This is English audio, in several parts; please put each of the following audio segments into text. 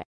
it.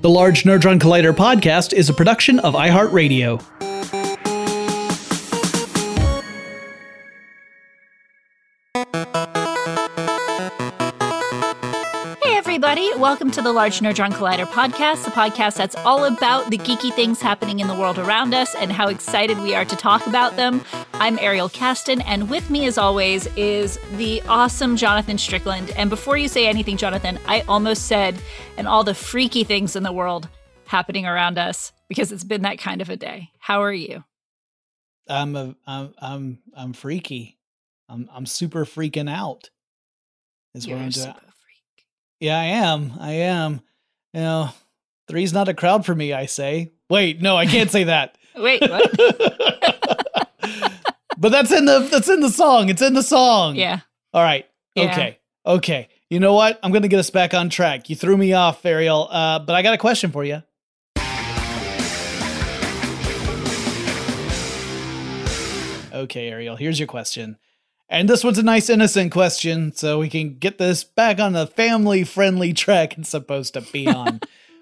The Large Nerdron Collider podcast is a production of iHeartRadio. Welcome to the Large Nerdron Collider podcast, the podcast that's all about the geeky things happening in the world around us and how excited we are to talk about them. I'm Ariel Casten, and with me, as always, is the awesome Jonathan Strickland. And before you say anything, Jonathan, I almost said, and all the freaky things in the world happening around us because it's been that kind of a day. How are you? I'm a, I'm I'm I'm freaky. I'm I'm super freaking out. Is You're what I'm doing. Yeah, I am. I am. You know, three's not a crowd for me. I say. Wait, no, I can't say that. Wait, what? but that's in the that's in the song. It's in the song. yeah. All right. Yeah. Okay. Okay. You know what? I'm gonna get us back on track. You threw me off, Ariel. Uh, but I got a question for you. Okay, Ariel. Here's your question. And this one's a nice innocent question, so we can get this back on the family friendly track it's supposed to be on.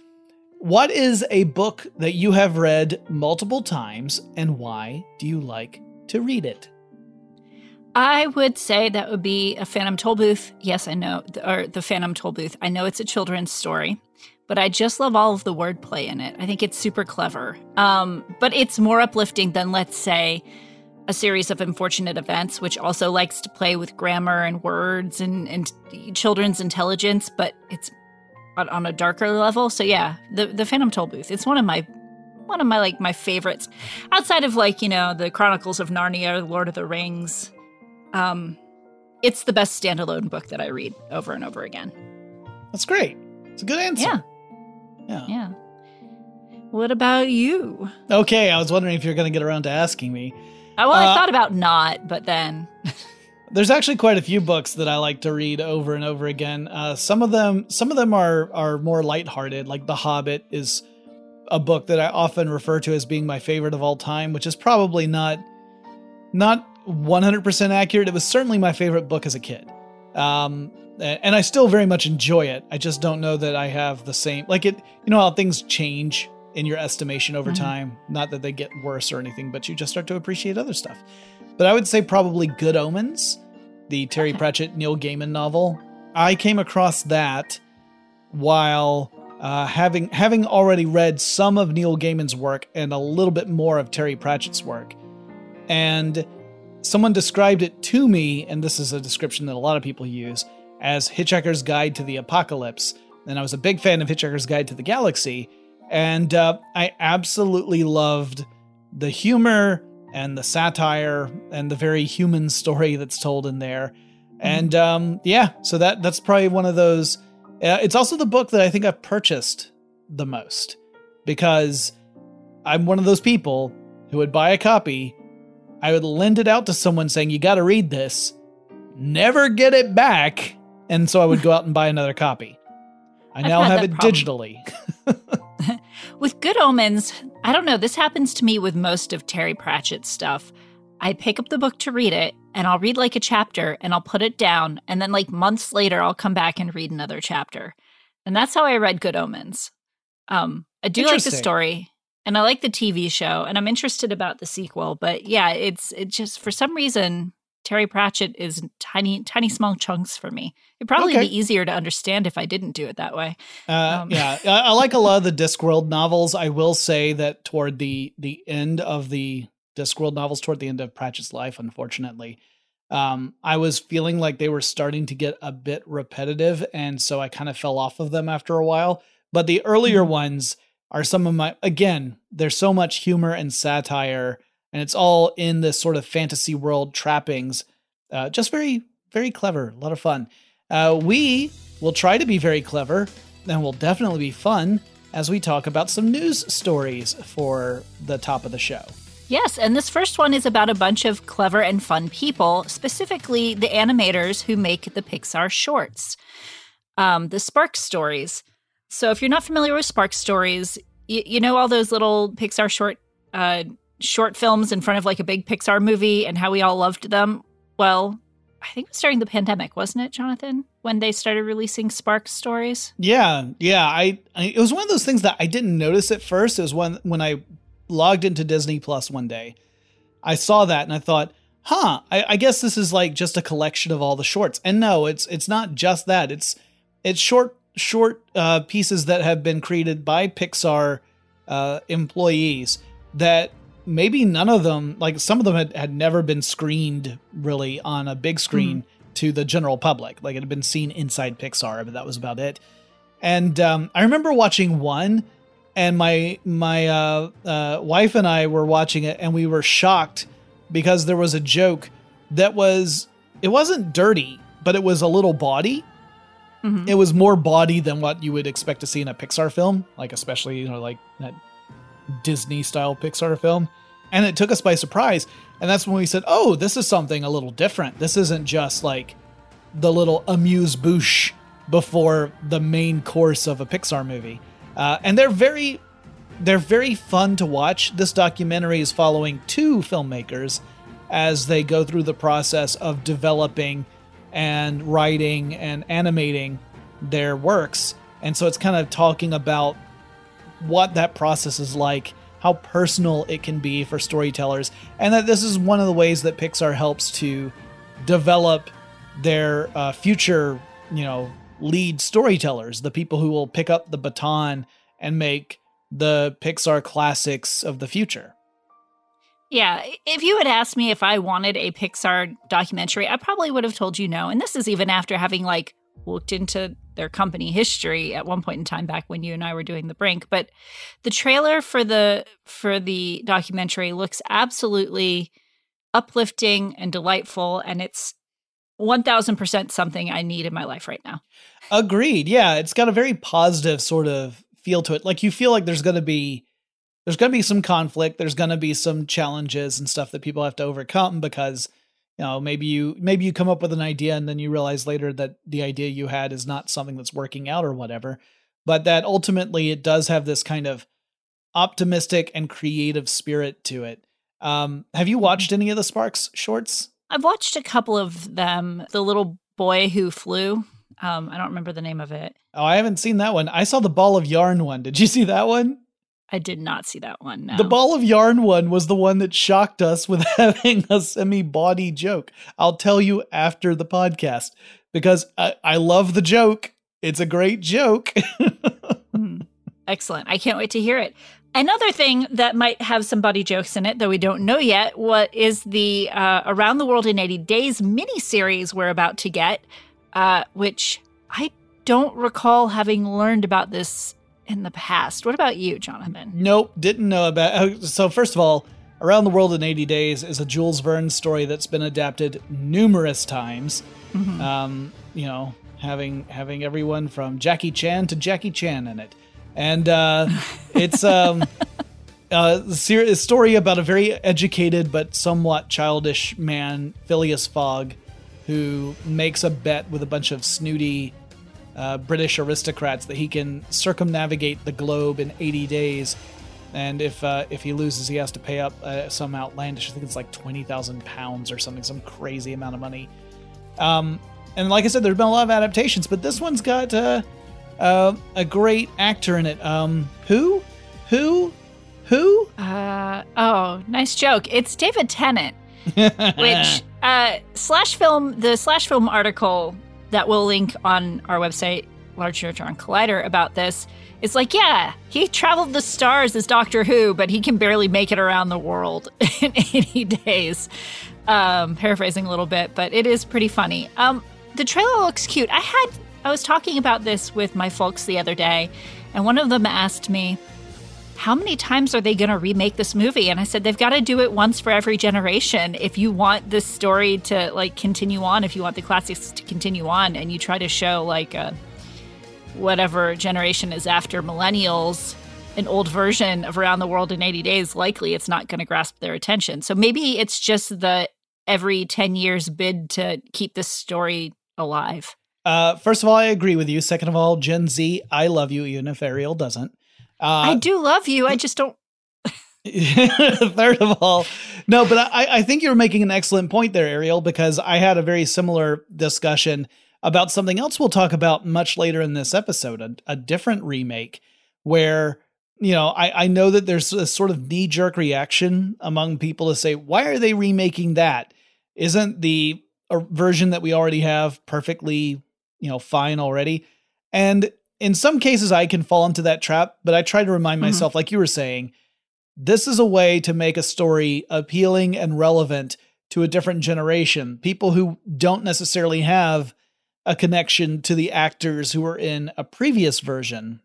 what is a book that you have read multiple times, and why do you like to read it? I would say that would be a Phantom Tollbooth. Yes, I know, or the Phantom Tollbooth. I know it's a children's story, but I just love all of the wordplay in it. I think it's super clever. Um, but it's more uplifting than, let's say, a series of unfortunate events, which also likes to play with grammar and words and, and children's intelligence, but it's on- on a darker level. So yeah, the the Phantom Toll Booth. It's one of my one of my like my favorites, outside of like you know the Chronicles of Narnia, Lord of the Rings. Um, it's the best standalone book that I read over and over again. That's great. It's a good answer. Yeah, Yeah. yeah. What about you? Okay, I was wondering if you're going to get around to asking me. Oh, well, I Uh, thought about not, but then There's actually quite a few books that I like to read over and over again. Uh, some of them, some of them are are more lighthearted. Like The Hobbit is a book that I often refer to as being my favorite of all time, which is probably not not 100% accurate. It was certainly my favorite book as a kid. Um, and I still very much enjoy it. I just don't know that I have the same like it. You know how things change in your estimation over Mhm. time. Not that they get worse or anything, but you just start to appreciate other stuff. But I would say probably Good Omens, the Terry Okay. Pratchett Neil Gaiman novel. I came across that while uh, having having already read some of Neil Gaiman's work and a little bit more of Terry Pratchett's work, and someone described it to me, and this is a description that a lot of people use, as Hitchhiker's Guide to the Apocalypse. And I was a big fan of Hitchhiker's Guide to the Galaxy, and uh, I absolutely loved the humor and the satire and the very human story that's told in there. And um, yeah, so that that's probably one of those. Uh, it's also the book that I think I've purchased the most because I'm one of those people who would buy a copy. I would lend it out to someone saying, You got to read this, never get it back. And so I would go out and buy another copy. I now have it problem. digitally. with Good Omens, I don't know, this happens to me with most of Terry Pratchett's stuff. I pick up the book to read it, and I'll read like a chapter and I'll put it down. And then, like months later, I'll come back and read another chapter. And that's how I read Good Omens. Um, I do like the story and I like the TV show, and I'm interested about the sequel. But yeah, it's it just for some reason Terry Pratchett is tiny, tiny, small chunks for me. It'd probably okay. be easier to understand if I didn't do it that way. Uh, um. Yeah, I, I like a lot of the Discworld novels. I will say that toward the the end of the Discworld novels, toward the end of Pratchett's life, unfortunately, um, I was feeling like they were starting to get a bit repetitive, and so I kind of fell off of them after a while. But the earlier mm-hmm. ones are some of my again there's so much humor and satire and it's all in this sort of fantasy world trappings. Uh, just very very clever a lot of fun. Uh, we will try to be very clever and will definitely be fun as we talk about some news stories for the top of the show. Yes, and this first one is about a bunch of clever and fun people, specifically the animators who make the Pixar shorts, um, the Spark stories. So if you're not familiar with Spark Stories, you, you know all those little Pixar short uh, short films in front of like a big Pixar movie and how we all loved them. Well, I think it was during the pandemic, wasn't it, Jonathan? When they started releasing Spark stories. Yeah, yeah. I, I it was one of those things that I didn't notice at first. It was when when I logged into Disney Plus one day, I saw that and I thought, huh, I, I guess this is like just a collection of all the shorts. And no, it's it's not just that. It's it's short short uh, pieces that have been created by Pixar uh, employees that maybe none of them, like some of them had, had never been screened really on a big screen mm to the general public. Like it had been seen inside Pixar, but that was about it. And um, I remember watching one, and my my uh, uh, wife and I were watching it, and we were shocked because there was a joke that was it wasn't dirty, but it was a little body Mm-hmm. It was more body than what you would expect to see in a Pixar film, like especially you know like that Disney style Pixar film, and it took us by surprise. And that's when we said, "Oh, this is something a little different. This isn't just like the little amuse bouche before the main course of a Pixar movie." Uh, and they're very they're very fun to watch. This documentary is following two filmmakers as they go through the process of developing and writing and animating their works. And so it's kind of talking about what that process is like, how personal it can be for storytellers, and that this is one of the ways that Pixar helps to develop their uh, future, you know, lead storytellers, the people who will pick up the baton and make the Pixar classics of the future. Yeah, if you had asked me if I wanted a Pixar documentary, I probably would have told you no. And this is even after having like looked into their company history at one point in time back when you and I were doing the brink. But the trailer for the for the documentary looks absolutely uplifting and delightful and it's 1000% something I need in my life right now. Agreed. Yeah, it's got a very positive sort of feel to it. Like you feel like there's going to be there's going to be some conflict there's going to be some challenges and stuff that people have to overcome because you know maybe you maybe you come up with an idea and then you realize later that the idea you had is not something that's working out or whatever. But that ultimately it does have this kind of optimistic and creative spirit to it. Um, have you watched any of the sparks shorts? I've watched a couple of them. The little boy who flew. Um, i don't remember the name of it. Oh i haven't seen that one. I saw the ball of yarn one. Did you see that one I did not see that one. No. The ball of yarn one was the one that shocked us with having a semi body joke. I'll tell you after the podcast because I, I love the joke. It's a great joke. mm, excellent. I can't wait to hear it. Another thing that might have some body jokes in it, though we don't know yet, what is the uh, Around the World in 80 Days miniseries we're about to get, uh, which I don't recall having learned about this in the past. What about you, Jonathan? Nope, didn't know about. Oh, so first of all, Around the World in 80 Days is a Jules Verne story that's been adapted numerous times. Mm-hmm. Um, you know, having having everyone from Jackie Chan to Jackie Chan in it and uh, it's um, uh, a story about a very educated but somewhat childish man, Phileas Fogg, who makes a bet with a bunch of snooty uh, British aristocrats that he can circumnavigate the globe in 80 days. And if uh, if he loses, he has to pay up uh, some outlandish. I think it's like twenty thousand pounds or something, some crazy amount of money. Um, and like I said, there's been a lot of adaptations, but this one's got uh, uh, a great actor in it. Um, who? Who? Who? Uh, oh, nice joke. It's David Tennant, which uh, slash film the slash film article that we'll link on our website, Large Nerdron Collider, about this. It's like, yeah, he traveled the stars as Doctor Who, but he can barely make it around the world in 80 days. Um, paraphrasing a little bit, but it is pretty funny. Um, the trailer looks cute. I had I was talking about this with my folks the other day, and one of them asked me, how many times are they going to remake this movie and i said they've got to do it once for every generation if you want this story to like continue on if you want the classics to continue on and you try to show like a, uh, whatever generation is after millennials an old version of around the world in 80 days likely it's not going to grasp their attention so maybe it's just the every 10 years bid to keep this story alive uh, first of all, I agree with you. Second of all, Gen Z, I love you, even if Ariel doesn't. Uh, I do love you. I just don't. Third of all, no, but I, I think you're making an excellent point there, Ariel, because I had a very similar discussion about something else we'll talk about much later in this episode, a, a different remake where, you know, I, I know that there's a sort of knee jerk reaction among people to say, why are they remaking that? Isn't the version that we already have perfectly you know, fine already. And in some cases, I can fall into that trap, but I try to remind mm-hmm. myself, like you were saying, this is a way to make a story appealing and relevant to a different generation. People who don't necessarily have a connection to the actors who were in a previous version.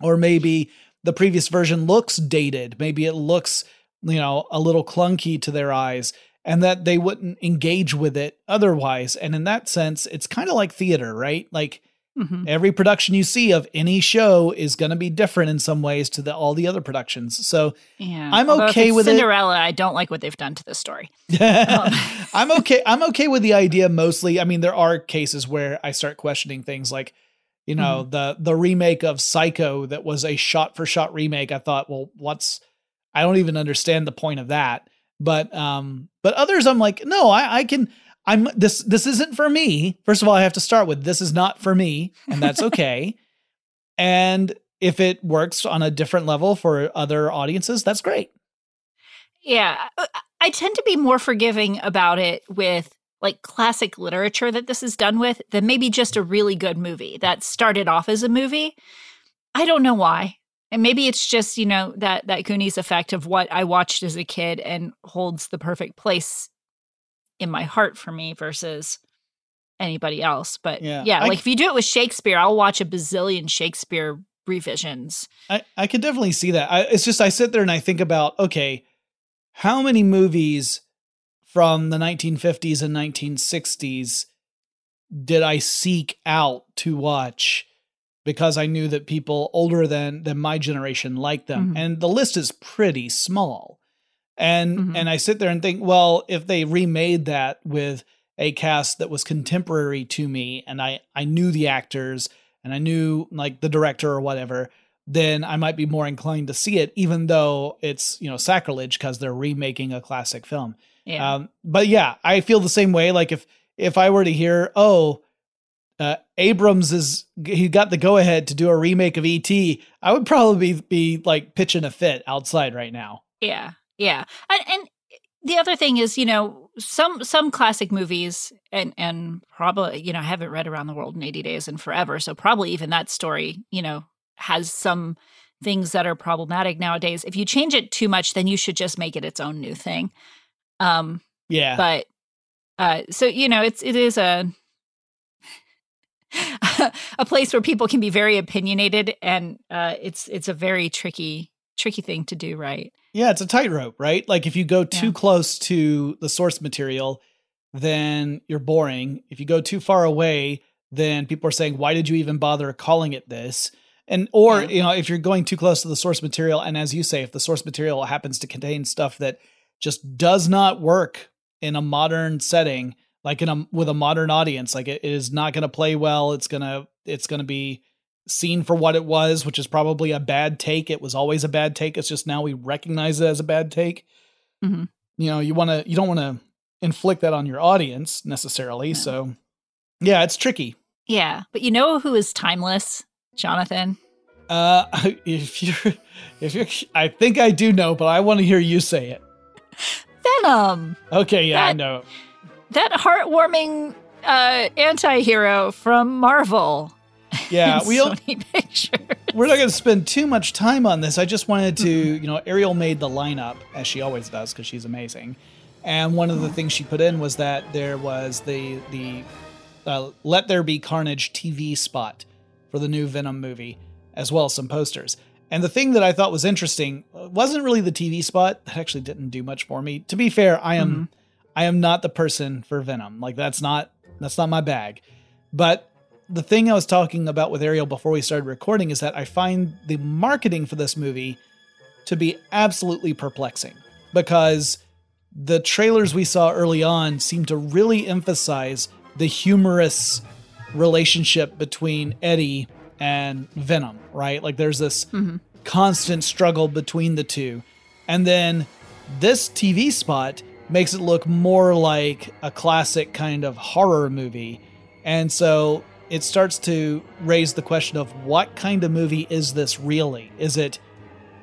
Or maybe the previous version looks dated. Maybe it looks, you know, a little clunky to their eyes and that they wouldn't engage with it otherwise. And in that sense, it's kind of like theater, right? Like mm-hmm. every production you see of any show is going to be different in some ways to the, all the other productions. So yeah. I'm Although okay with Cinderella. It. I don't like what they've done to this story. um. I'm okay. I'm okay with the idea mostly. I mean, there are cases where I start questioning things like, you know, mm-hmm. the the remake of Psycho that was a shot for shot remake. I thought, well, what's I don't even understand the point of that. But um, but others, I'm like, no, I, I can. I'm this. This isn't for me. First of all, I have to start with this is not for me, and that's okay. and if it works on a different level for other audiences, that's great. Yeah, uh, I tend to be more forgiving about it with like classic literature that this is done with than maybe just a really good movie that started off as a movie. I don't know why and maybe it's just you know that that Goonies effect of what I watched as a kid and holds the perfect place in my heart for me versus anybody else. But yeah, yeah like if you do it with Shakespeare, I'll watch a bazillion Shakespeare revisions. I I could definitely see that. I, it's just I sit there and I think about okay, how many movies from the 1950s and 1960s did I seek out to watch? because I knew that people older than than my generation liked them. Mm-hmm. And the list is pretty small. And mm-hmm. and I sit there and think, well, if they remade that with a cast that was contemporary to me and I I knew the actors and I knew like the director or whatever, then I might be more inclined to see it even though it's, you know, sacrilege because they're remaking a classic film. Yeah. Um, but yeah, I feel the same way like if if I were to hear, "Oh, uh, Abrams is he got the go ahead to do a remake of ET, I would probably be, be like pitching a fit outside right now. Yeah, yeah, and, and the other thing is, you know, some some classic movies, and and probably, you know, I haven't read Around the World in eighty days and forever, so probably even that story, you know, has some things that are problematic nowadays. If you change it too much, then you should just make it its own new thing. Um, Yeah. but uh, so you know, it's it is a a place where people can be very opinionated, and uh, it's it's a very tricky tricky thing to do right. Yeah, it's a tightrope, right? Like if you go too Yeah. close to the source material, then you're boring. If you go too far away, then people are saying, "Why did you even bother calling it this?" And or Yeah. you know, if you're going too close to the source material, and as you say, if the source material happens to contain stuff that just does not work in a modern setting, like in a with a modern audience, like it, it is not going to play well. It's gonna it's gonna be seen for what it was, which is probably a bad take. It was always a bad take. It's just now we recognize it as a bad take. Mhm. You know, you want to you don't want to inflict that on your audience necessarily. No. So, yeah, it's tricky. Yeah, but you know who is timeless, Jonathan? Uh, if you're if you're, I think I do know, but I want to hear you say it. Venom. Okay, yeah, I know. that heartwarming uh, anti-hero from Marvel. Yeah, we Pictures. We're not going to spend too much time on this. I just wanted to, Mm-hmm. you know, Ariel made the lineup as she always does because she's amazing. And one of the things she put in was that there was the the uh, "Let There Be Carnage" TV spot for the new Venom movie, as well as some posters. And the thing that I thought was interesting uh, wasn't really the TV spot. That actually didn't do much for me. To be fair, I am I am not the person for Venom. Like that's not that's not my bag. But the thing I was talking about with Ariel before we started recording is that I find the marketing for this movie to be absolutely perplexing because the trailers we saw early on seem to really emphasize the humorous relationship between Eddie and Venom, right? Like there's this mm-hmm. constant struggle between the two. And then this TV spot makes it look more like a classic kind of horror movie. And so it starts to raise the question of what kind of movie is this really? Is it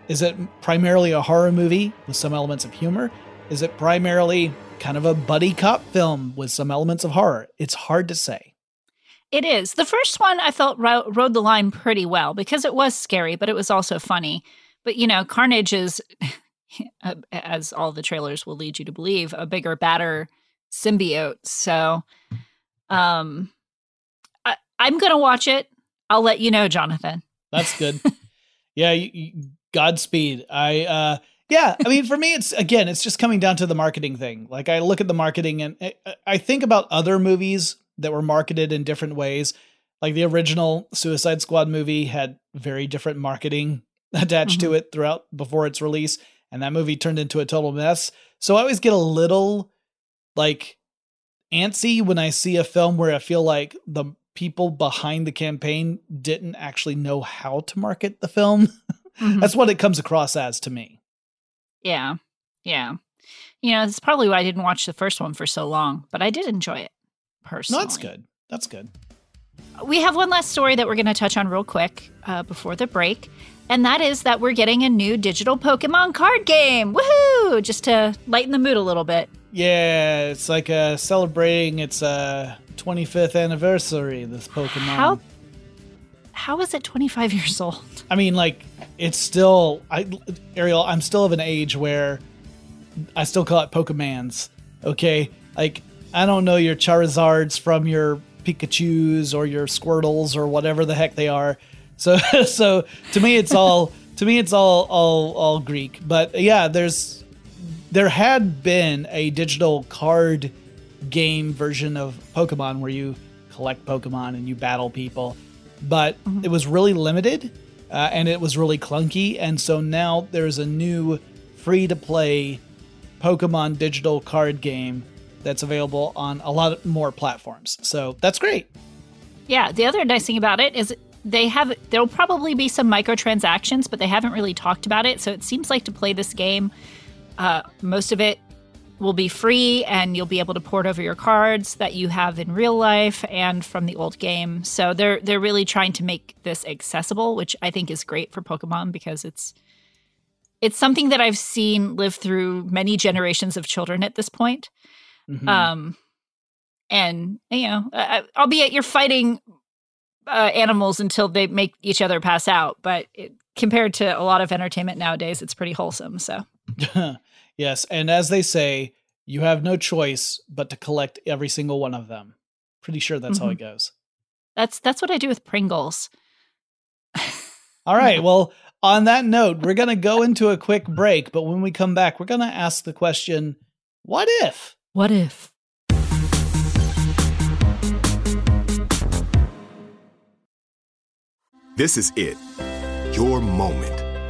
is it primarily a horror movie with some elements of humor? Is it primarily kind of a buddy cop film with some elements of horror? It's hard to say. It is. The first one I felt ro- rode the line pretty well because it was scary, but it was also funny. But you know, Carnage is, as all the trailers will lead you to believe, a bigger, badder symbiote. So, um, I'm gonna watch it. I'll let you know, Jonathan. That's good. yeah, you, you, Godspeed. I uh yeah, I mean for me it's again it's just coming down to the marketing thing. Like I look at the marketing and I, I think about other movies that were marketed in different ways. Like the original Suicide Squad movie had very different marketing attached to it throughout before its release and that movie turned into a total mess. So I always get a little like antsy when I see a film where I feel like the people behind the campaign didn't actually know how to market the film. Mhm. That's what it comes across as to me. Yeah, yeah. You know, it's probably why I didn't watch the first one for so long, but I did enjoy it No, personally. that's good. That's good. We have one last story that we're going to touch on real quick uh, before the break, and that is that we're getting a new digital Pokemon card game. Woohoo! Just to lighten the mood a little bit. Yeah, it's like uh, celebrating its uh, 25th anniversary. This Pokemon. How how is it 25 years old? I mean, like it's still. I Ariel, I'm still of an age where I still call it Pokemans. Okay, like I don't know your Charizards from your Pikachu's or your Squirtles or whatever the heck they are. So, so to me, it's all to me, it's all all all Greek. But yeah, there's there had been a digital card game version of Pokemon where you collect Pokemon and you battle people, but it was really limited uh, and it was really clunky. And so now there's a new free to play Pokemon digital card game that's available on a lot more platforms. So that's great. Yeah, the other nice thing about it is they have there'll probably be some microtransactions, but they haven't really talked about it. So it seems like to play this game, uh, most of it will be free, and you'll be able to port over your cards that you have in real life and from the old game. So they're they're really trying to make this accessible, which I think is great for Pokemon because it's it's something that I've seen live through many generations of children at this point. Mhm. Um, and you know, uh, albeit you're fighting uh, animals until they make each other pass out. But it, compared to a lot of entertainment nowadays, it's pretty wholesome. So, yes. And as they say, you have no choice but to collect every single one of them. Pretty sure that's mm-hmm. how it goes. That's that's what I do with Pringles. All right. Well, on that note, we're going to go into a quick break, but when we come back, we're going to ask the question, what if? What if? This is it. Your moment.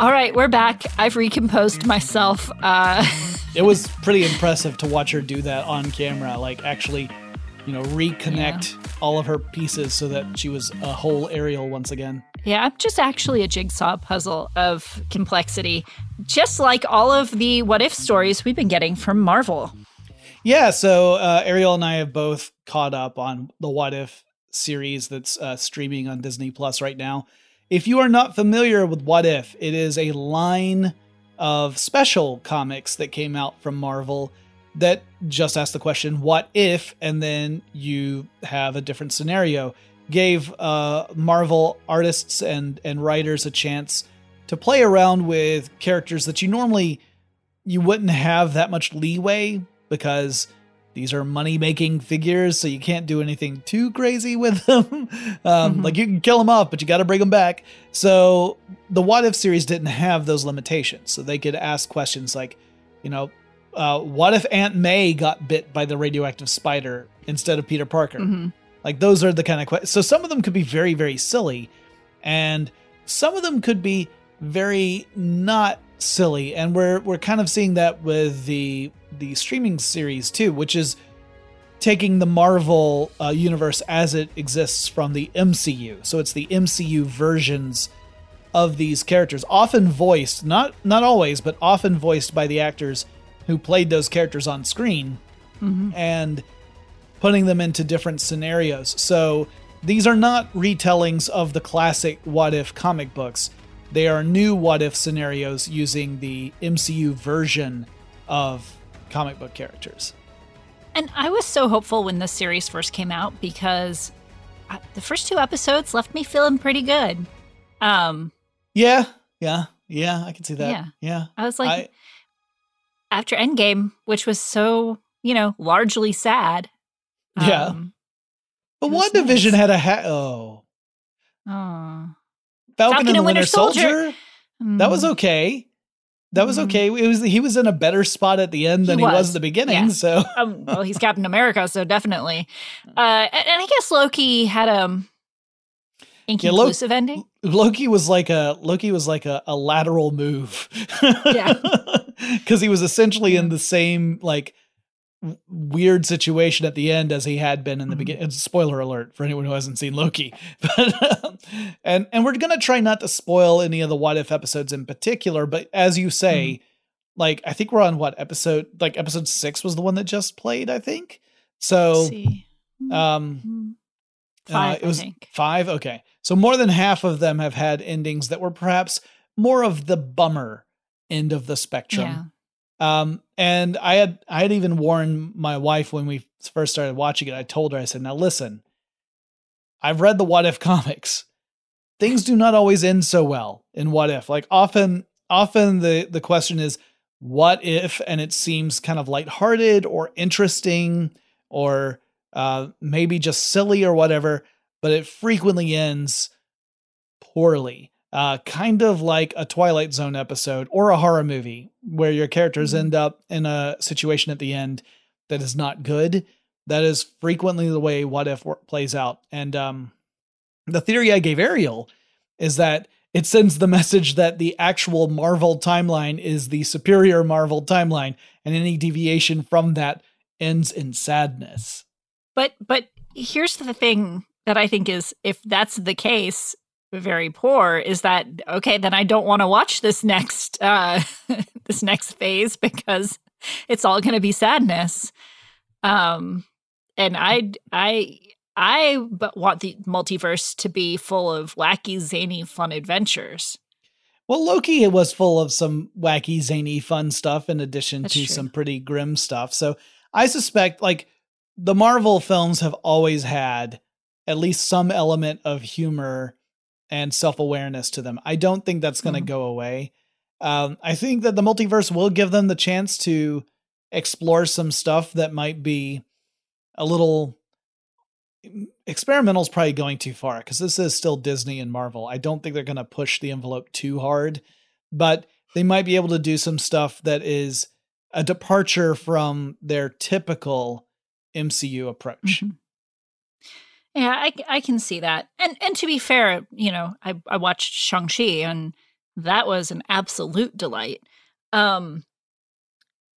All right, we're back. I've recomposed myself. Uh, it was pretty impressive to watch her do that on camera, like actually, you know, reconnect yeah. all of her pieces so that she was a whole Ariel once again. Yeah, I'm just actually a jigsaw puzzle of complexity, just like all of the what if stories we've been getting from Marvel. Yeah, so uh, Ariel and I have both caught up on the What If series that's uh, streaming on Disney Plus right now. If you are not familiar with What If, it is a line of special comics that came out from Marvel that just ask the question, What if? And then you have a different scenario. Gave uh, Marvel artists and, and writers a chance to play around with characters that you normally you wouldn't have that much leeway because these are money making figures, so you can't do anything too crazy with them. um, mm-hmm. Like you can kill them off, but you got to bring them back. So the What If series didn't have those limitations, so they could ask questions like, you know, uh, what if Aunt May got bit by the radioactive spider instead of Peter Parker? Mm-hmm. Like those are the kind of questions. So some of them could be very, very silly, and some of them could be very not silly. And we're we're kind of seeing that with the the streaming series too, which is taking the Marvel uh, universe as it exists from the MCU. So it's the MCU versions of these characters, often voiced, not not always, but often voiced by the actors who played those characters on screen, and putting them into different scenarios. So these are not retellings of the classic What If comic books. They are new What If scenarios using the MCU version of comic book characters. And I was so hopeful when this series first came out because uh, the first two episodes left me feeling pretty good. Um, Yeah, yeah, yeah, I can see that. Yeah. Yeah. I was like, I- after Endgame, which was so, you know, largely sad. Yeah. um, But it WandaVision nice. had a ha- oh oh, Falcon, and the Winter, Soldier. That was Mm. okay. That was okay. It was he was in a better spot at the end than he was was. at the beginning. Yeah. So um, well, he's Captain America, so definitely. Uh, and, and I guess Loki had a Yeah, Lo- ending. Loki was like a Loki was like a, a lateral move. Yeah. Because he was essentially in the same like weird situation at the end as he had been in the Mhm. beginning. Spoiler alert for anyone who hasn't seen Loki. But and and we're gonna try not to spoil any of the what if episodes in particular, but as you say, like I think we're on what episode like episode six was the one that just played, I think. So see. um uh, Five, it was five. Okay, so more than half of them have had endings that were perhaps more of the bummer end of the Yeah. Um, and I had I had even warned my wife when we first started watching it. I told her, I said, "Now listen, I've read the What If comics. Things do not always end so well in What If. Like often, often the the question is, what if? And it seems kind of lighthearted or interesting or uh, maybe just silly or whatever, but it frequently ends poorly. Uh, kind of like a Twilight Zone episode or a horror movie where your characters end up in a situation at the end that is not good. That is frequently the way What If plays out. And um, the theory I gave Ariel is that it sends the message that the actual Marvel timeline is the superior Marvel timeline, and any deviation from that ends in sadness. But but here's the thing that I think is if that's the case, very poor, is that okay, then I don't want to watch this next uh this next phase because it's all gonna be sadness. Um and I I I but want the multiverse to be full of wacky, zany, fun adventures. Well, Loki was full of some wacky, zany, fun stuff in addition That's to true. some pretty grim stuff. So I suspect, like, the Marvel films have always had at least some element of humor and self awareness to them. I don't think that's going to Mhm. go away. Um, I think that the multiverse will give them the chance to explore some stuff that might be a little experimental is probably going too far because this is still Disney and Marvel. I don't think they're going to push the envelope too hard, but they might be able to do some stuff that is a departure from their typical MCU approach. Mhm. Yeah, I, I can see that. And and to be fair, you know, I, I watched Shang-Chi and that was an absolute delight. Um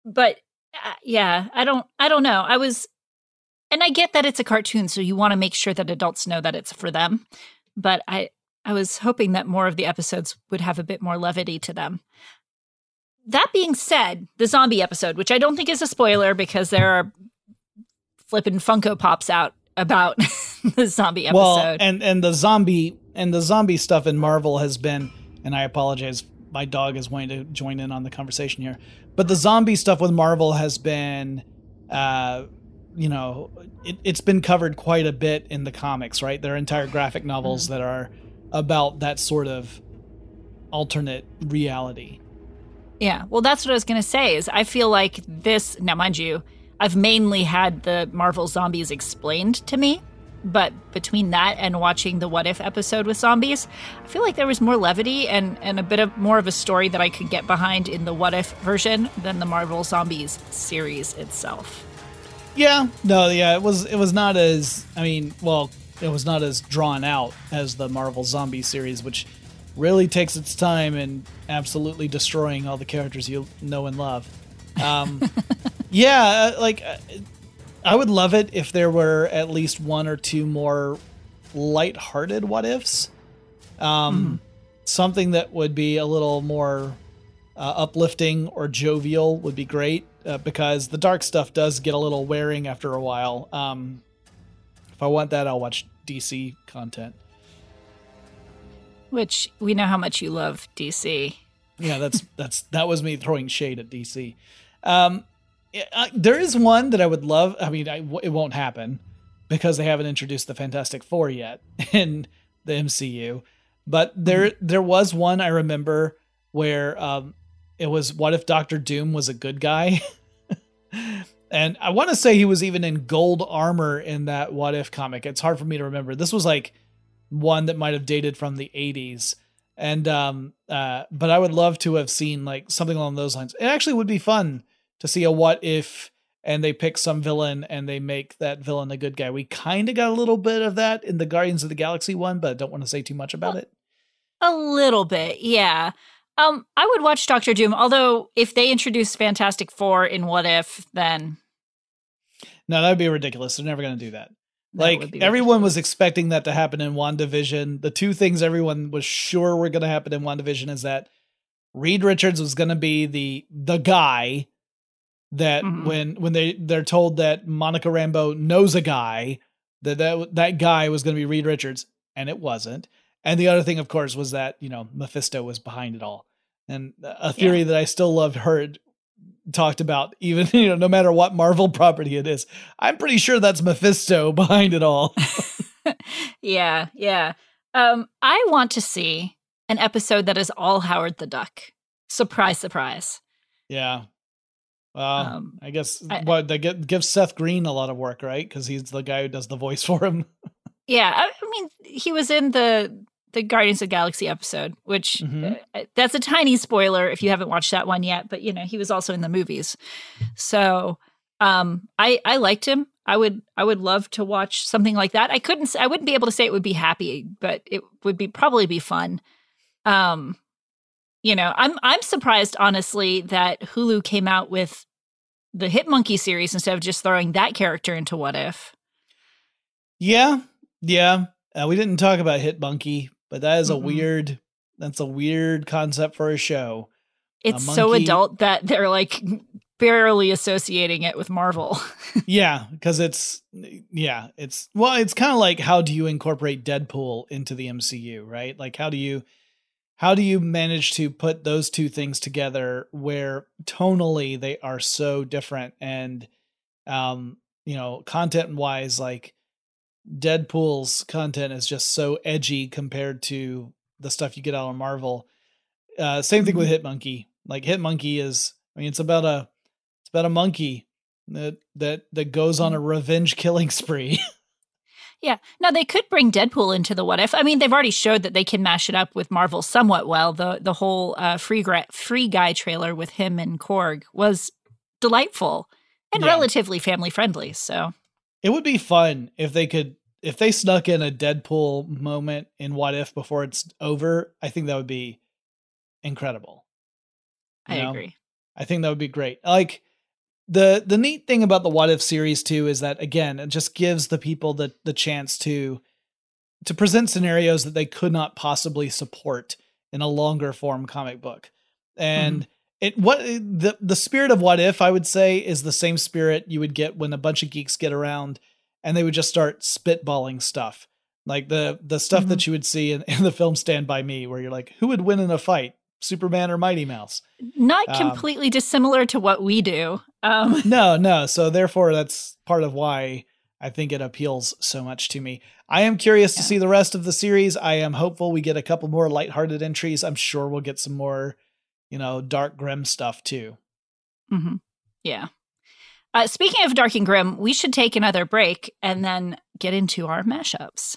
but uh, yeah, I don't I don't know. I was and I get that it's a cartoon so you want to make sure that adults know that it's for them, but I I was hoping that more of the episodes would have a bit more levity to them. That being said, the zombie episode, which I don't think is a spoiler because there are flipping Funko Pops out about the zombie episode. Well, and and the zombie and the zombie stuff in Marvel has been, and I apologize, my dog is wanting to join in on the conversation here. But the zombie stuff with Marvel has been, uh, you know, it, it's been covered quite a bit in the comics, right? There are entire graphic novels that are about that sort of alternate reality. yeah, well, that's what I was going to say. Is I feel like this now, mind you, I've mainly had the Marvel zombies explained to me, but between that and watching the What If episode with zombies, I feel like there was more levity and and a bit of more of a story that I could get behind in the What If version than the Marvel Zombies series itself. Yeah, no, yeah, it was it was not as I mean, well, it was not as drawn out as the Marvel Zombie series, which really takes its time in absolutely destroying all the characters you know and love. Um, yeah, uh, like uh, I would love it if there were at least one or two more light-hearted what ifs. Um, mm-hmm. Something that would be a little more uh, uplifting or jovial would be great uh, because the dark stuff does get a little wearing after a while. Um, if I want that, I'll watch DC content. Which we know how much you love DC. Yeah, that's that's that was me throwing shade at DC. Um, uh, there is one that I would love. I mean, I, it won't happen because they haven't introduced the Fantastic Four yet in the MCU. But there, mm-hmm. there was one I remember where um, it was what if Doctor Doom was a good guy? and I want to say he was even in gold armor in that what if comic. It's hard for me to remember. This was like one that might have dated from the 80s. And um uh but I would love to have seen like something along those lines. It actually would be fun to see a what if and they pick some villain and they make that villain a good guy. We kind of got a little bit of that in the Guardians of the Galaxy one, but I don't want to say too much about it. A little bit, yeah. Um, I would watch Doctor Doom, although if they introduce Fantastic Four in What If, then no, that'd be ridiculous. They're never going to do that. that like everyone was expecting that to happen in WandaVision. The two things everyone was sure were going to happen in WandaVision is that Reed Richards was going to be the the guy that mm-hmm. when when they they're told that Monica Rambeau knows a guy that that that guy was going to be Reed Richards and it wasn't. And the other thing, of course, was that you know Mephisto was behind it all. And a theory yeah. that I still loved heard talked about, even you know, no matter what Marvel property it is, I'm pretty sure that's Mephisto behind it all. yeah, yeah. Um, I want to see an episode that is all Howard the Duck. Surprise, surprise. Yeah. Well, um, I guess I, what they get gives Seth Green a lot of work, right? Because he's the guy who does the voice for him. yeah, I, I mean, he was in the the Guardians of the Galaxy episode, which mm-hmm. uh, that's a tiny spoiler if you haven't watched that one yet. But you know, he was also in the movies, so um, I I liked him. I would I would love to watch something like that. I couldn't I wouldn't be able to say it would be happy, but it would be probably be fun. Um, you know, I'm I'm surprised honestly that Hulu came out with the Hit Monkey series instead of just throwing that character into What If. Yeah, yeah. Uh, we didn't talk about Hit Monkey, but that is mm-hmm. a weird that's a weird concept for a show. It's a so adult that they're like barely associating it with Marvel. yeah, because it's yeah, it's well, it's kind of like how do you incorporate Deadpool into the MCU, right? Like how do you how do you manage to put those two things together where tonally they are so different and um you know content wise like Deadpool's content is just so edgy compared to the stuff you get out of Marvel. Uh, same thing with mm-hmm. Hit Monkey. Like Hit Monkey is, I mean, it's about a, it's about a monkey that that that goes on a mm-hmm. revenge killing spree. Yeah. Now they could bring Deadpool into the what if. I mean, they've already showed that they can mash it up with Marvel somewhat well. The the whole uh, free gra- free guy trailer with him and Korg was delightful and yeah. relatively family friendly. So it would be fun if they could if they snuck in a Deadpool moment in What If before it's over. I think that would be incredible. You I know? agree. I think that would be great. Like the the neat thing about the What If series too is that again, it just gives the people the the chance to to present scenarios that they could not possibly support in a longer form comic book. And mm-hmm. it what the the spirit of what if I would say is the same spirit you would get when a bunch of geeks get around and they would just start spitballing stuff like the the stuff mm-hmm. that you would see in, in, the film Stand by Me, where you're like, who would win in a fight, Superman or Mighty Mouse? Not um, completely dissimilar to what we do. Um. No, no. So therefore, that's part of why I think it appeals so much to me. I am curious yeah. to see the rest of the series. I am hopeful we get a couple more lighthearted entries. I'm sure we'll get some more, you know, dark grim stuff too. Mm-hmm. Yeah. Uh, speaking of Dark and Grim, we should take another break and then get into our mashups.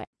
it.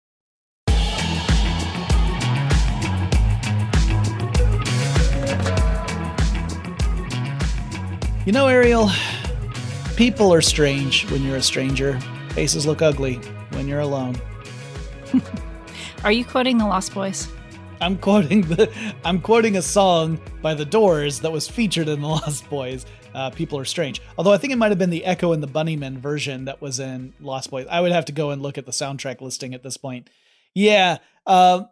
You know, Ariel, people are strange when you're a stranger. Faces look ugly when you're alone. are you quoting the Lost Boys? I'm quoting the I'm quoting a song by The Doors that was featured in The Lost Boys. Uh, people are strange. Although I think it might have been the Echo and the Bunnymen version that was in Lost Boys. I would have to go and look at the soundtrack listing at this point. Yeah, uh,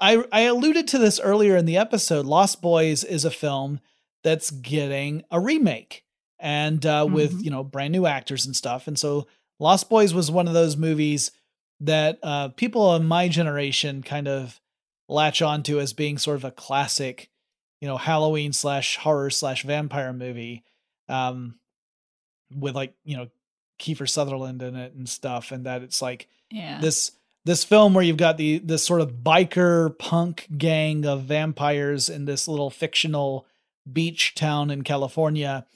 I I alluded to this earlier in the episode. Lost Boys is a film that's getting a remake and uh, mm-hmm. with you know brand new actors and stuff. And so Lost Boys was one of those movies that uh, people of my generation kind of latch onto as being sort of a classic, you know, Halloween slash horror slash vampire movie, um, with like you know Kiefer Sutherland in it and stuff, and that it's like yeah. this this film where you've got the this sort of biker punk gang of vampires in this little fictional beach town in California.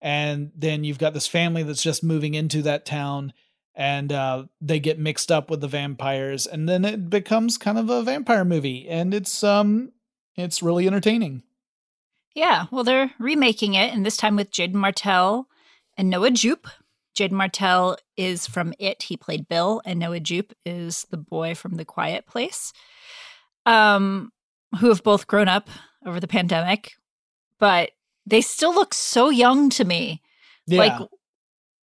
And then you've got this family that's just moving into that town and uh, they get mixed up with the vampires and then it becomes kind of a vampire movie and it's um it's really entertaining. Yeah, well they're remaking it and this time with Jaeden Martell and Noah Jupe. Jaeden Martell is from It. He played Bill and Noah Jupe is the boy from The Quiet Place. Um who have both grown up over the pandemic but they still look so young to me. Yeah. Like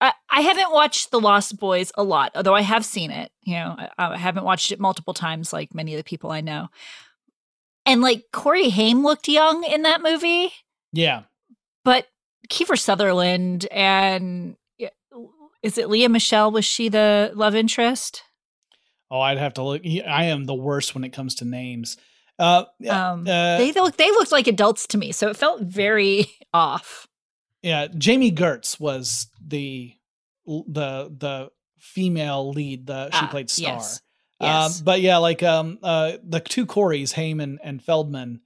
I, I haven't watched The Lost Boys a lot, although I have seen it. You know, I, I haven't watched it multiple times like many of the people I know. And like Corey Haim looked young in that movie. Yeah. But Kiefer Sutherland and is it Lea Michele? Was she the love interest? Oh, I'd have to look. I am the worst when it comes to names. Uh, um, uh, they look they looked like adults to me, so it felt very off. Yeah, Jami Gertz was the the the female lead. The she ah, played Star. Yes. Yes. Um, but yeah, like um, uh, the two Coreys, Heyman and Feldman,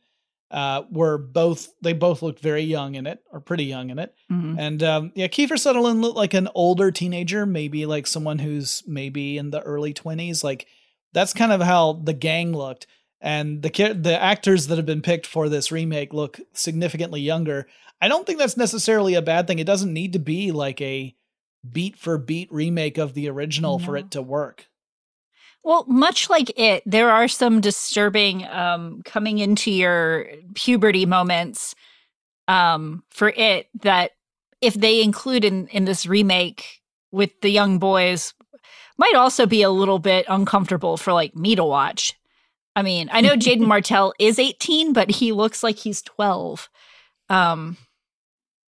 uh, were both they both looked very young in it, or pretty young in it. Mhm. And um, yeah, Kiefer Sutherland looked like an older teenager, maybe like someone who's maybe in the early twenties. Like that's kind of how the gang looked. And the the actors that have been picked for this remake look significantly younger. I don't think that's necessarily a bad thing. It doesn't need to be like a beat for beat remake of the original for it to work. Well, much like it, there are some disturbing um, coming into your puberty moments um, for it that if they include in, in this remake with the young boys might also be a little bit uncomfortable for like me to watch. I mean, I know Jaeden Martell is 18, but he looks like he's 12. Um,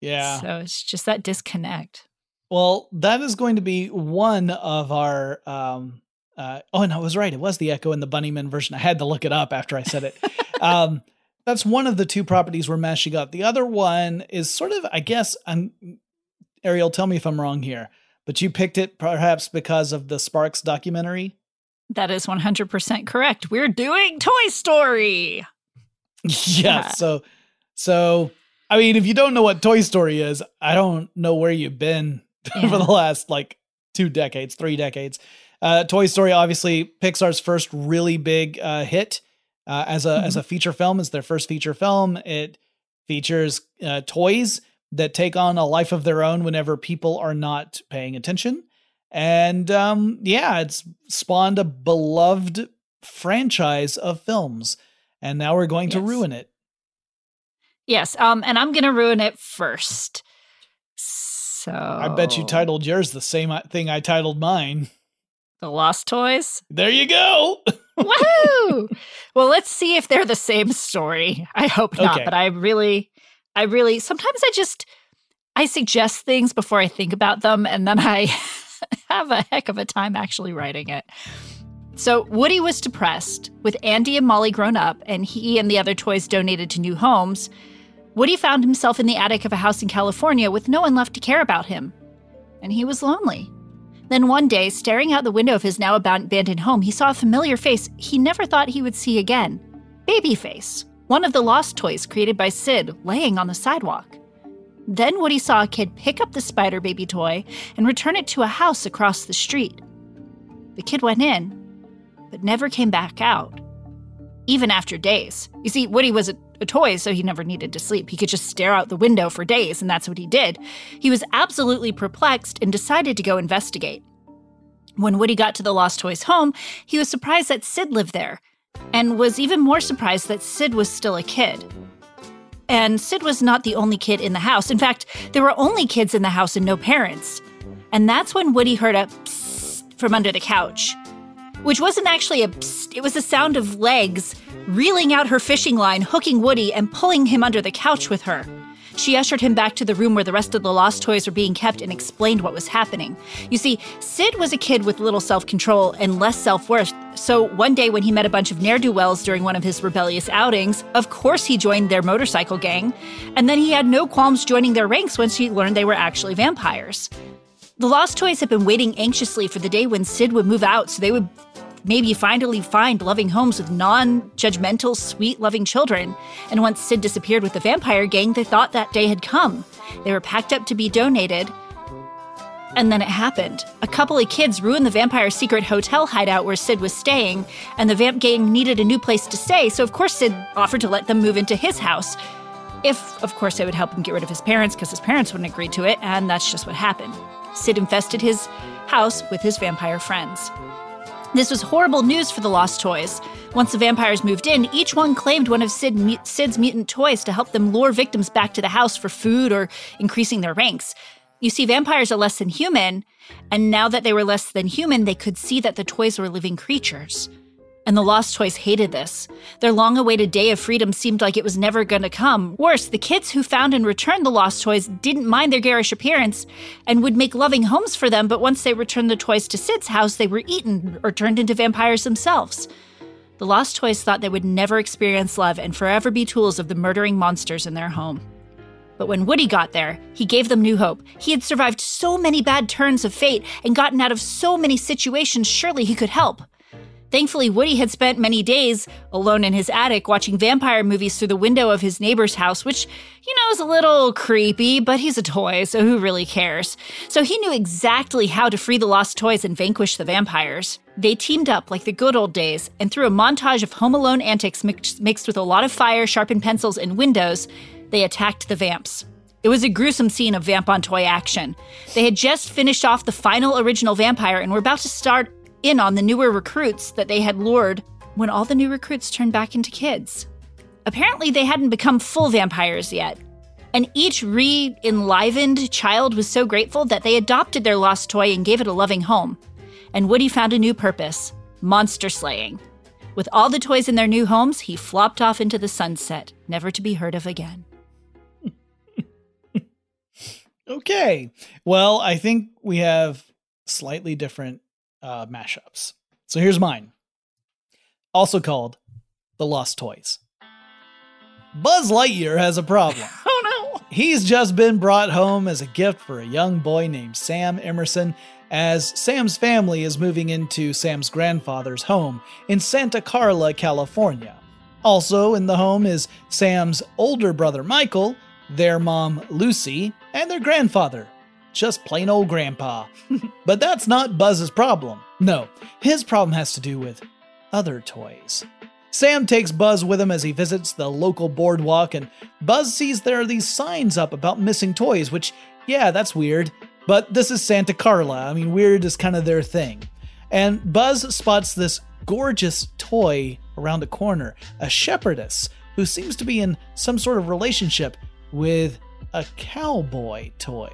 Yeah. So it's just that disconnect. Well, that is going to be one of our. Um, uh, oh no, I was right. It was the Echo and the Bunnymen version. I had to look it up after I said it. um, that's one of the two properties where Mashy got. The other one is sort of, I guess, I'm. Ariel, tell me if I'm wrong here, but you picked it perhaps because of the Sparks documentary. That is 100% correct. We're doing Toy Story. yeah. Yeah. So, so I mean, if you don't know what Toy Story is, I don't know where you've been for the last like two decades, three decades. Uh, Toy Story, obviously, Pixar's first really big uh, hit uh, as a as a feature film. It's their first feature film. It features uh, toys that take on a life of their own whenever people are not paying attention. And um, yeah, it's spawned a beloved franchise of films. And now we're going to ruin it. Yes, um, and I'm gonna ruin it first. So I bet you titled yours the same thing I titled mine. The Lost Toys. There you go. Woohoo! well, let's see if they're the same story. I hope not, Okay. but I really, I really sometimes I just I suggest things before I think about them, and then I have a heck of a time actually writing it. So Woody was depressed with Andy and Molly grown up, and he and the other toys donated to new homes. Woody found himself in the attic of a house in California with no one left to care about him, and he was lonely. Then one day, staring out the window of his now abandoned home, he saw a familiar face he never thought he would see again Babyface, one of the lost toys created by Sid, laying on the sidewalk. Then Woody saw a kid pick up the spider baby toy and return it to a house across the street. The kid went in, but never came back out, even after days. You see, Woody was a, a toy, so he never needed to sleep. He could just stare out the window for days, and that's what he did. He was absolutely perplexed and decided to go investigate. When Woody got to the Lost Toys home, he was surprised that Sid lived there, and was even more surprised that Sid was still a kid. And Sid was not the only kid in the house. In fact, there were only kids in the house and no parents. And that's when Woody heard a psst from under the couch, which wasn't actually a psst, it was the sound of legs reeling out her fishing line, hooking Woody, and pulling him under the couch with her. She ushered him back to the room where the rest of the lost toys were being kept and explained what was happening. You see, Sid was a kid with little self control and less self worth, so one day when he met a bunch of ne'er do wells during one of his rebellious outings, of course he joined their motorcycle gang, and then he had no qualms joining their ranks once he learned they were actually vampires. The Lost Toys had been waiting anxiously for the day when Sid would move out so they would maybe finally find loving homes with non judgmental, sweet, loving children. And once Sid disappeared with the vampire gang, they thought that day had come. They were packed up to be donated. And then it happened. A couple of kids ruined the vampire secret hotel hideout where Sid was staying, and the vamp gang needed a new place to stay, so of course Sid offered to let them move into his house. If, of course, they would help him get rid of his parents because his parents wouldn't agree to it, and that's just what happened. Sid infested his house with his vampire friends. This was horrible news for the Lost Toys. Once the vampires moved in, each one claimed one of Sid, Sid's mutant toys to help them lure victims back to the house for food or increasing their ranks. You see, vampires are less than human, and now that they were less than human, they could see that the toys were living creatures. And the Lost Toys hated this. Their long awaited day of freedom seemed like it was never going to come. Worse, the kids who found and returned the Lost Toys didn't mind their garish appearance and would make loving homes for them, but once they returned the toys to Sid's house, they were eaten or turned into vampires themselves. The Lost Toys thought they would never experience love and forever be tools of the murdering monsters in their home. But when Woody got there, he gave them new hope. He had survived so many bad turns of fate and gotten out of so many situations, surely he could help. Thankfully, Woody had spent many days alone in his attic watching vampire movies through the window of his neighbor's house, which, you know, is a little creepy, but he's a toy, so who really cares? So he knew exactly how to free the lost toys and vanquish the vampires. They teamed up like the good old days, and through a montage of Home Alone antics mix- mixed with a lot of fire, sharpened pencils, and windows, they attacked the vamps. It was a gruesome scene of vamp on toy action. They had just finished off the final original vampire and were about to start in on the newer recruits that they had lured when all the new recruits turned back into kids. Apparently, they hadn't become full vampires yet. And each re enlivened child was so grateful that they adopted their lost toy and gave it a loving home. And Woody found a new purpose monster slaying. With all the toys in their new homes, he flopped off into the sunset, never to be heard of again. Okay. Well, I think we have slightly different uh, mashups. So here's mine. Also called The Lost Toys. Buzz Lightyear has a problem. Oh no! He's just been brought home as a gift for a young boy named Sam Emerson, as Sam's family is moving into Sam's grandfather's home in Santa Carla, California. Also in the home is Sam's older brother Michael, their mom Lucy, and their grandfather. Just plain old grandpa. but that's not Buzz's problem. No, his problem has to do with other toys. Sam takes Buzz with him as he visits the local boardwalk, and Buzz sees there are these signs up about missing toys, which, yeah, that's weird. But this is Santa Carla. I mean, weird is kind of their thing. And Buzz spots this gorgeous toy around a corner a shepherdess who seems to be in some sort of relationship with a cowboy toy.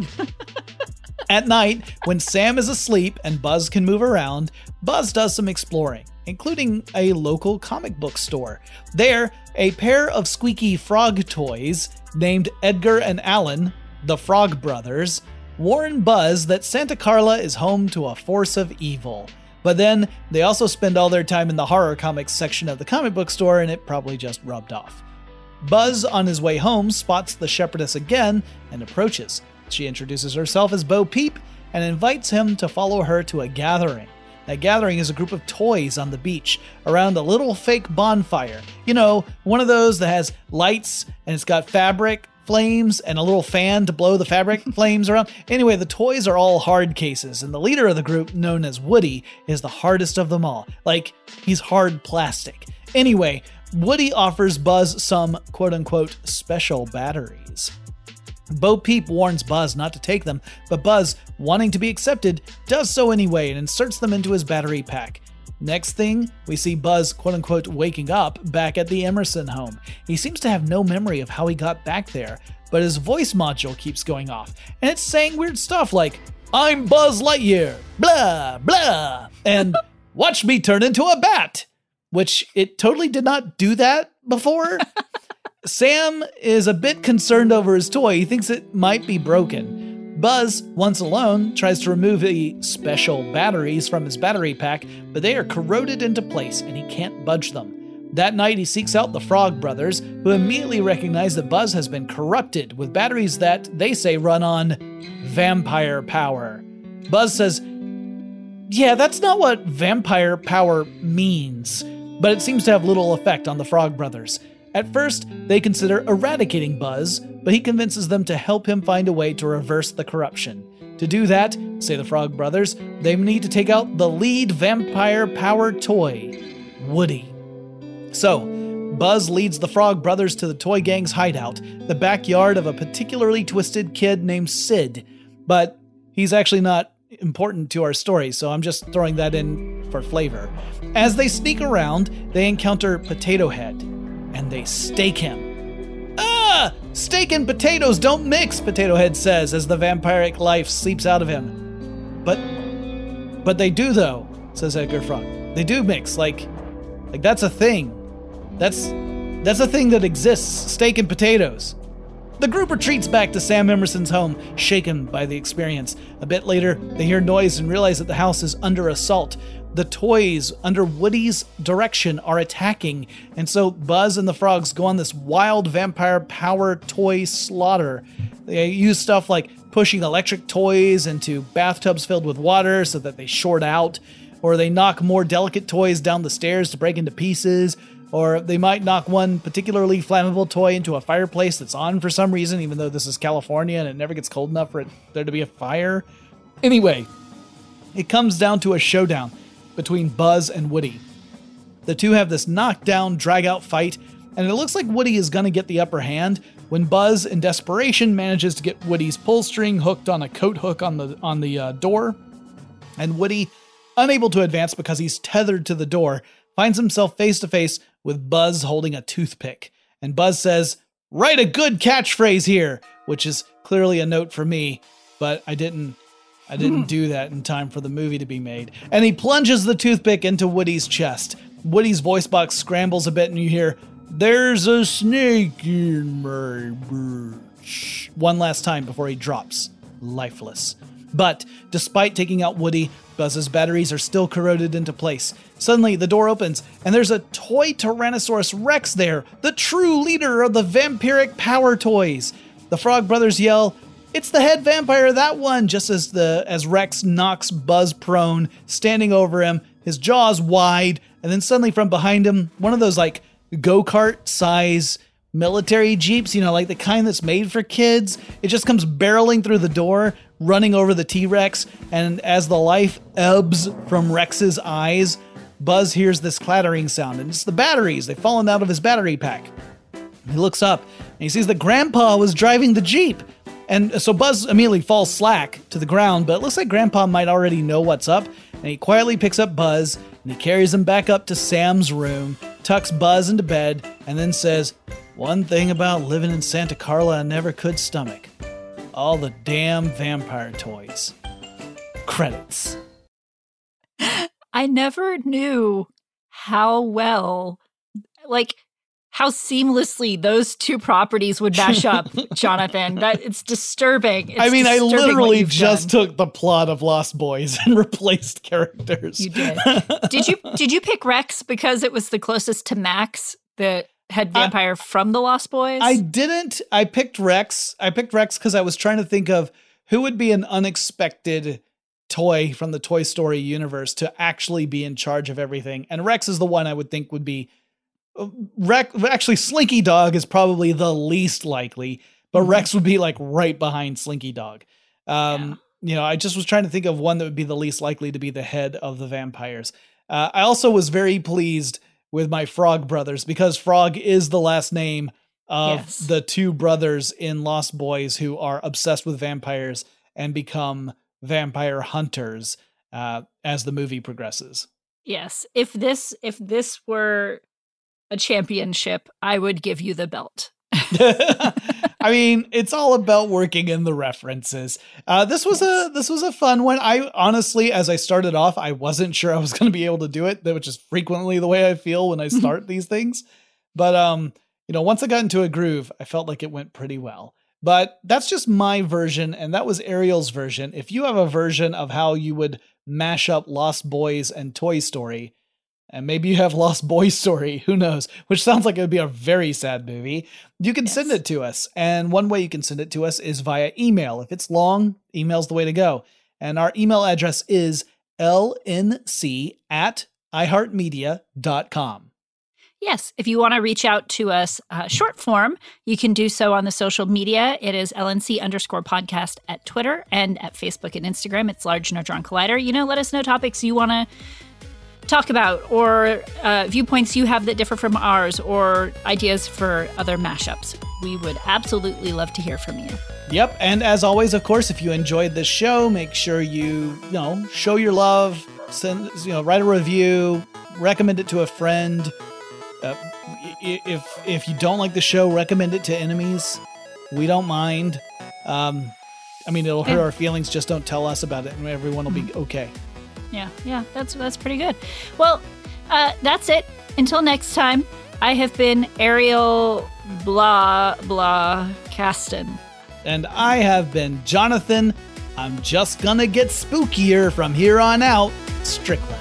At night, when Sam is asleep and Buzz can move around, Buzz does some exploring, including a local comic book store. There, a pair of squeaky frog toys named Edgar and Allan, the Frog Brothers, warn Buzz that Santa Carla is home to a force of evil. But then they also spend all their time in the horror comics section of the comic book store, and it probably just rubbed off. Buzz, on his way home, spots the shepherdess again and approaches. She introduces herself as Bo Peep and invites him to follow her to a gathering. That gathering is a group of toys on the beach around a little fake bonfire. You know, one of those that has lights and it's got fabric flames and a little fan to blow the fabric flames around. Anyway, the toys are all hard cases, and the leader of the group, known as Woody, is the hardest of them all. Like, he's hard plastic. Anyway, Woody offers Buzz some quote unquote special batteries. Bo Peep warns Buzz not to take them, but Buzz, wanting to be accepted, does so anyway and inserts them into his battery pack. Next thing, we see Buzz, quote unquote, waking up back at the Emerson home. He seems to have no memory of how he got back there, but his voice module keeps going off, and it's saying weird stuff like, I'm Buzz Lightyear, blah, blah, and watch me turn into a bat which it totally did not do that before. Sam is a bit concerned over his toy. He thinks it might be broken. Buzz, once alone, tries to remove the special batteries from his battery pack, but they are corroded into place and he can't budge them. That night, he seeks out the Frog Brothers, who immediately recognize that Buzz has been corrupted with batteries that they say run on vampire power. Buzz says, Yeah, that's not what vampire power means but it seems to have little effect on the Frog Brothers. At first, they consider eradicating Buzz, but he convinces them to help him find a way to reverse the corruption. To do that, say the Frog Brothers, they need to take out the lead vampire power toy, Woody. So, Buzz leads the Frog Brothers to the toy gang's hideout, the backyard of a particularly twisted kid named Sid. But he's actually not important to our story, so I'm just throwing that in for flavor. As they sneak around, they encounter Potato Head, and they stake him. Ah! Steak and potatoes don't mix, Potato Head says as the vampiric life sleeps out of him. But but they do though, says Edgar Frog. They do mix, like like that's a thing. That's that's a thing that exists, steak and potatoes. The group retreats back to Sam Emerson's home, shaken by the experience. A bit later, they hear noise and realize that the house is under assault. The toys, under Woody's direction, are attacking, and so Buzz and the frogs go on this wild vampire power toy slaughter. They use stuff like pushing electric toys into bathtubs filled with water so that they short out. or they knock more delicate toys down the stairs to break into pieces, or they might knock one particularly flammable toy into a fireplace that's on for some reason, even though this is California and it never gets cold enough for it, there to be a fire. Anyway, it comes down to a showdown between Buzz and Woody. The two have this knockdown, drag out fight, and it looks like Woody is going to get the upper hand when Buzz, in desperation, manages to get Woody's pull string hooked on a coat hook on the on the uh, door, and Woody, unable to advance because he's tethered to the door, finds himself face to face with Buzz holding a toothpick. And Buzz says, "Write a good catchphrase here," which is clearly a note for me, but I didn't I didn't do that in time for the movie to be made. And he plunges the toothpick into Woody's chest. Woody's voice box scrambles a bit, and you hear, There's a snake in my bush. One last time before he drops, lifeless. But despite taking out Woody, Buzz's batteries are still corroded into place. Suddenly, the door opens, and there's a toy Tyrannosaurus Rex there, the true leader of the vampiric power toys. The Frog Brothers yell, it's the head vampire, that one, just as the as Rex knocks Buzz prone, standing over him, his jaws wide, and then suddenly from behind him, one of those like go-kart size military jeeps, you know, like the kind that's made for kids. It just comes barreling through the door, running over the T-Rex, and as the life ebbs from Rex's eyes, Buzz hears this clattering sound, and it's the batteries. They've fallen out of his battery pack. He looks up and he sees that Grandpa was driving the Jeep. And so Buzz immediately falls slack to the ground, but it looks like Grandpa might already know what's up. And he quietly picks up Buzz and he carries him back up to Sam's room, tucks Buzz into bed, and then says, One thing about living in Santa Carla I never could stomach all the damn vampire toys. Credits. I never knew how well, like, how seamlessly those two properties would mash up, Jonathan. That it's disturbing. It's I mean, I disturbing what literally just done. took the plot of Lost Boys and replaced characters. You did. did you did you pick Rex because it was the closest to Max, that had vampire from the Lost Boys? I didn't. I picked Rex. I picked Rex because I was trying to think of who would be an unexpected toy from the Toy Story universe to actually be in charge of everything. And Rex is the one I would think would be. uh, Rex, actually, Slinky Dog is probably the least likely, but Mm-hmm. Rex would be like right behind Slinky Dog. Um, You know, I just was trying to think of one that would be the least likely to be the head of the vampires. Uh, I also was very pleased with my Frog brothers because Frog is the last name of Yes. the two brothers in Lost Boys who are obsessed with vampires and become vampire hunters uh, as the movie progresses. yes. If this if this were a championship, I would give you the belt. I mean, it's all about working in the references. Uh, this was a this was a fun one. I honestly, as I started off, I wasn't sure I was going to be able to do it, which is frequently the way I feel when I start these things. But um, you know, once I got into a groove, I felt like it went pretty well. But that's just my version, and that was Ariel's version. If you have a version of how you would mash up Lost Boys and Toy Story, and maybe you have Lost Boys Story, who knows, which sounds like it would be a very sad movie, you can send it to us. And one way you can send it to us is via email. If it's long, email's the way to go. And our email address is lnc at iheartmedia.com. Yes, if you want to reach out to us uh, short form, you can do so on the social media. It is LNC underscore podcast at Twitter and at Facebook and Instagram. It's Large Nerdron Collider. You know, let us know topics you want to talk about or uh, viewpoints you have that differ from ours or ideas for other mashups. We would absolutely love to hear from you. Yep, and as always, of course, if you enjoyed this show, make sure you, you know, show your love, send, you know, write a review, recommend it to a friend. Uh, if if you don't like the show, recommend it to enemies. We don't mind. Um, I mean, it'll hurt our feelings. Just don't tell us about it, and everyone will be okay. Yeah, yeah, that's that's pretty good. Well, uh, that's it. Until next time, I have been Ariel blah blah Casten. And I have been Jonathan. I'm just gonna get spookier from here on out. Strickland.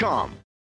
Stamps.com.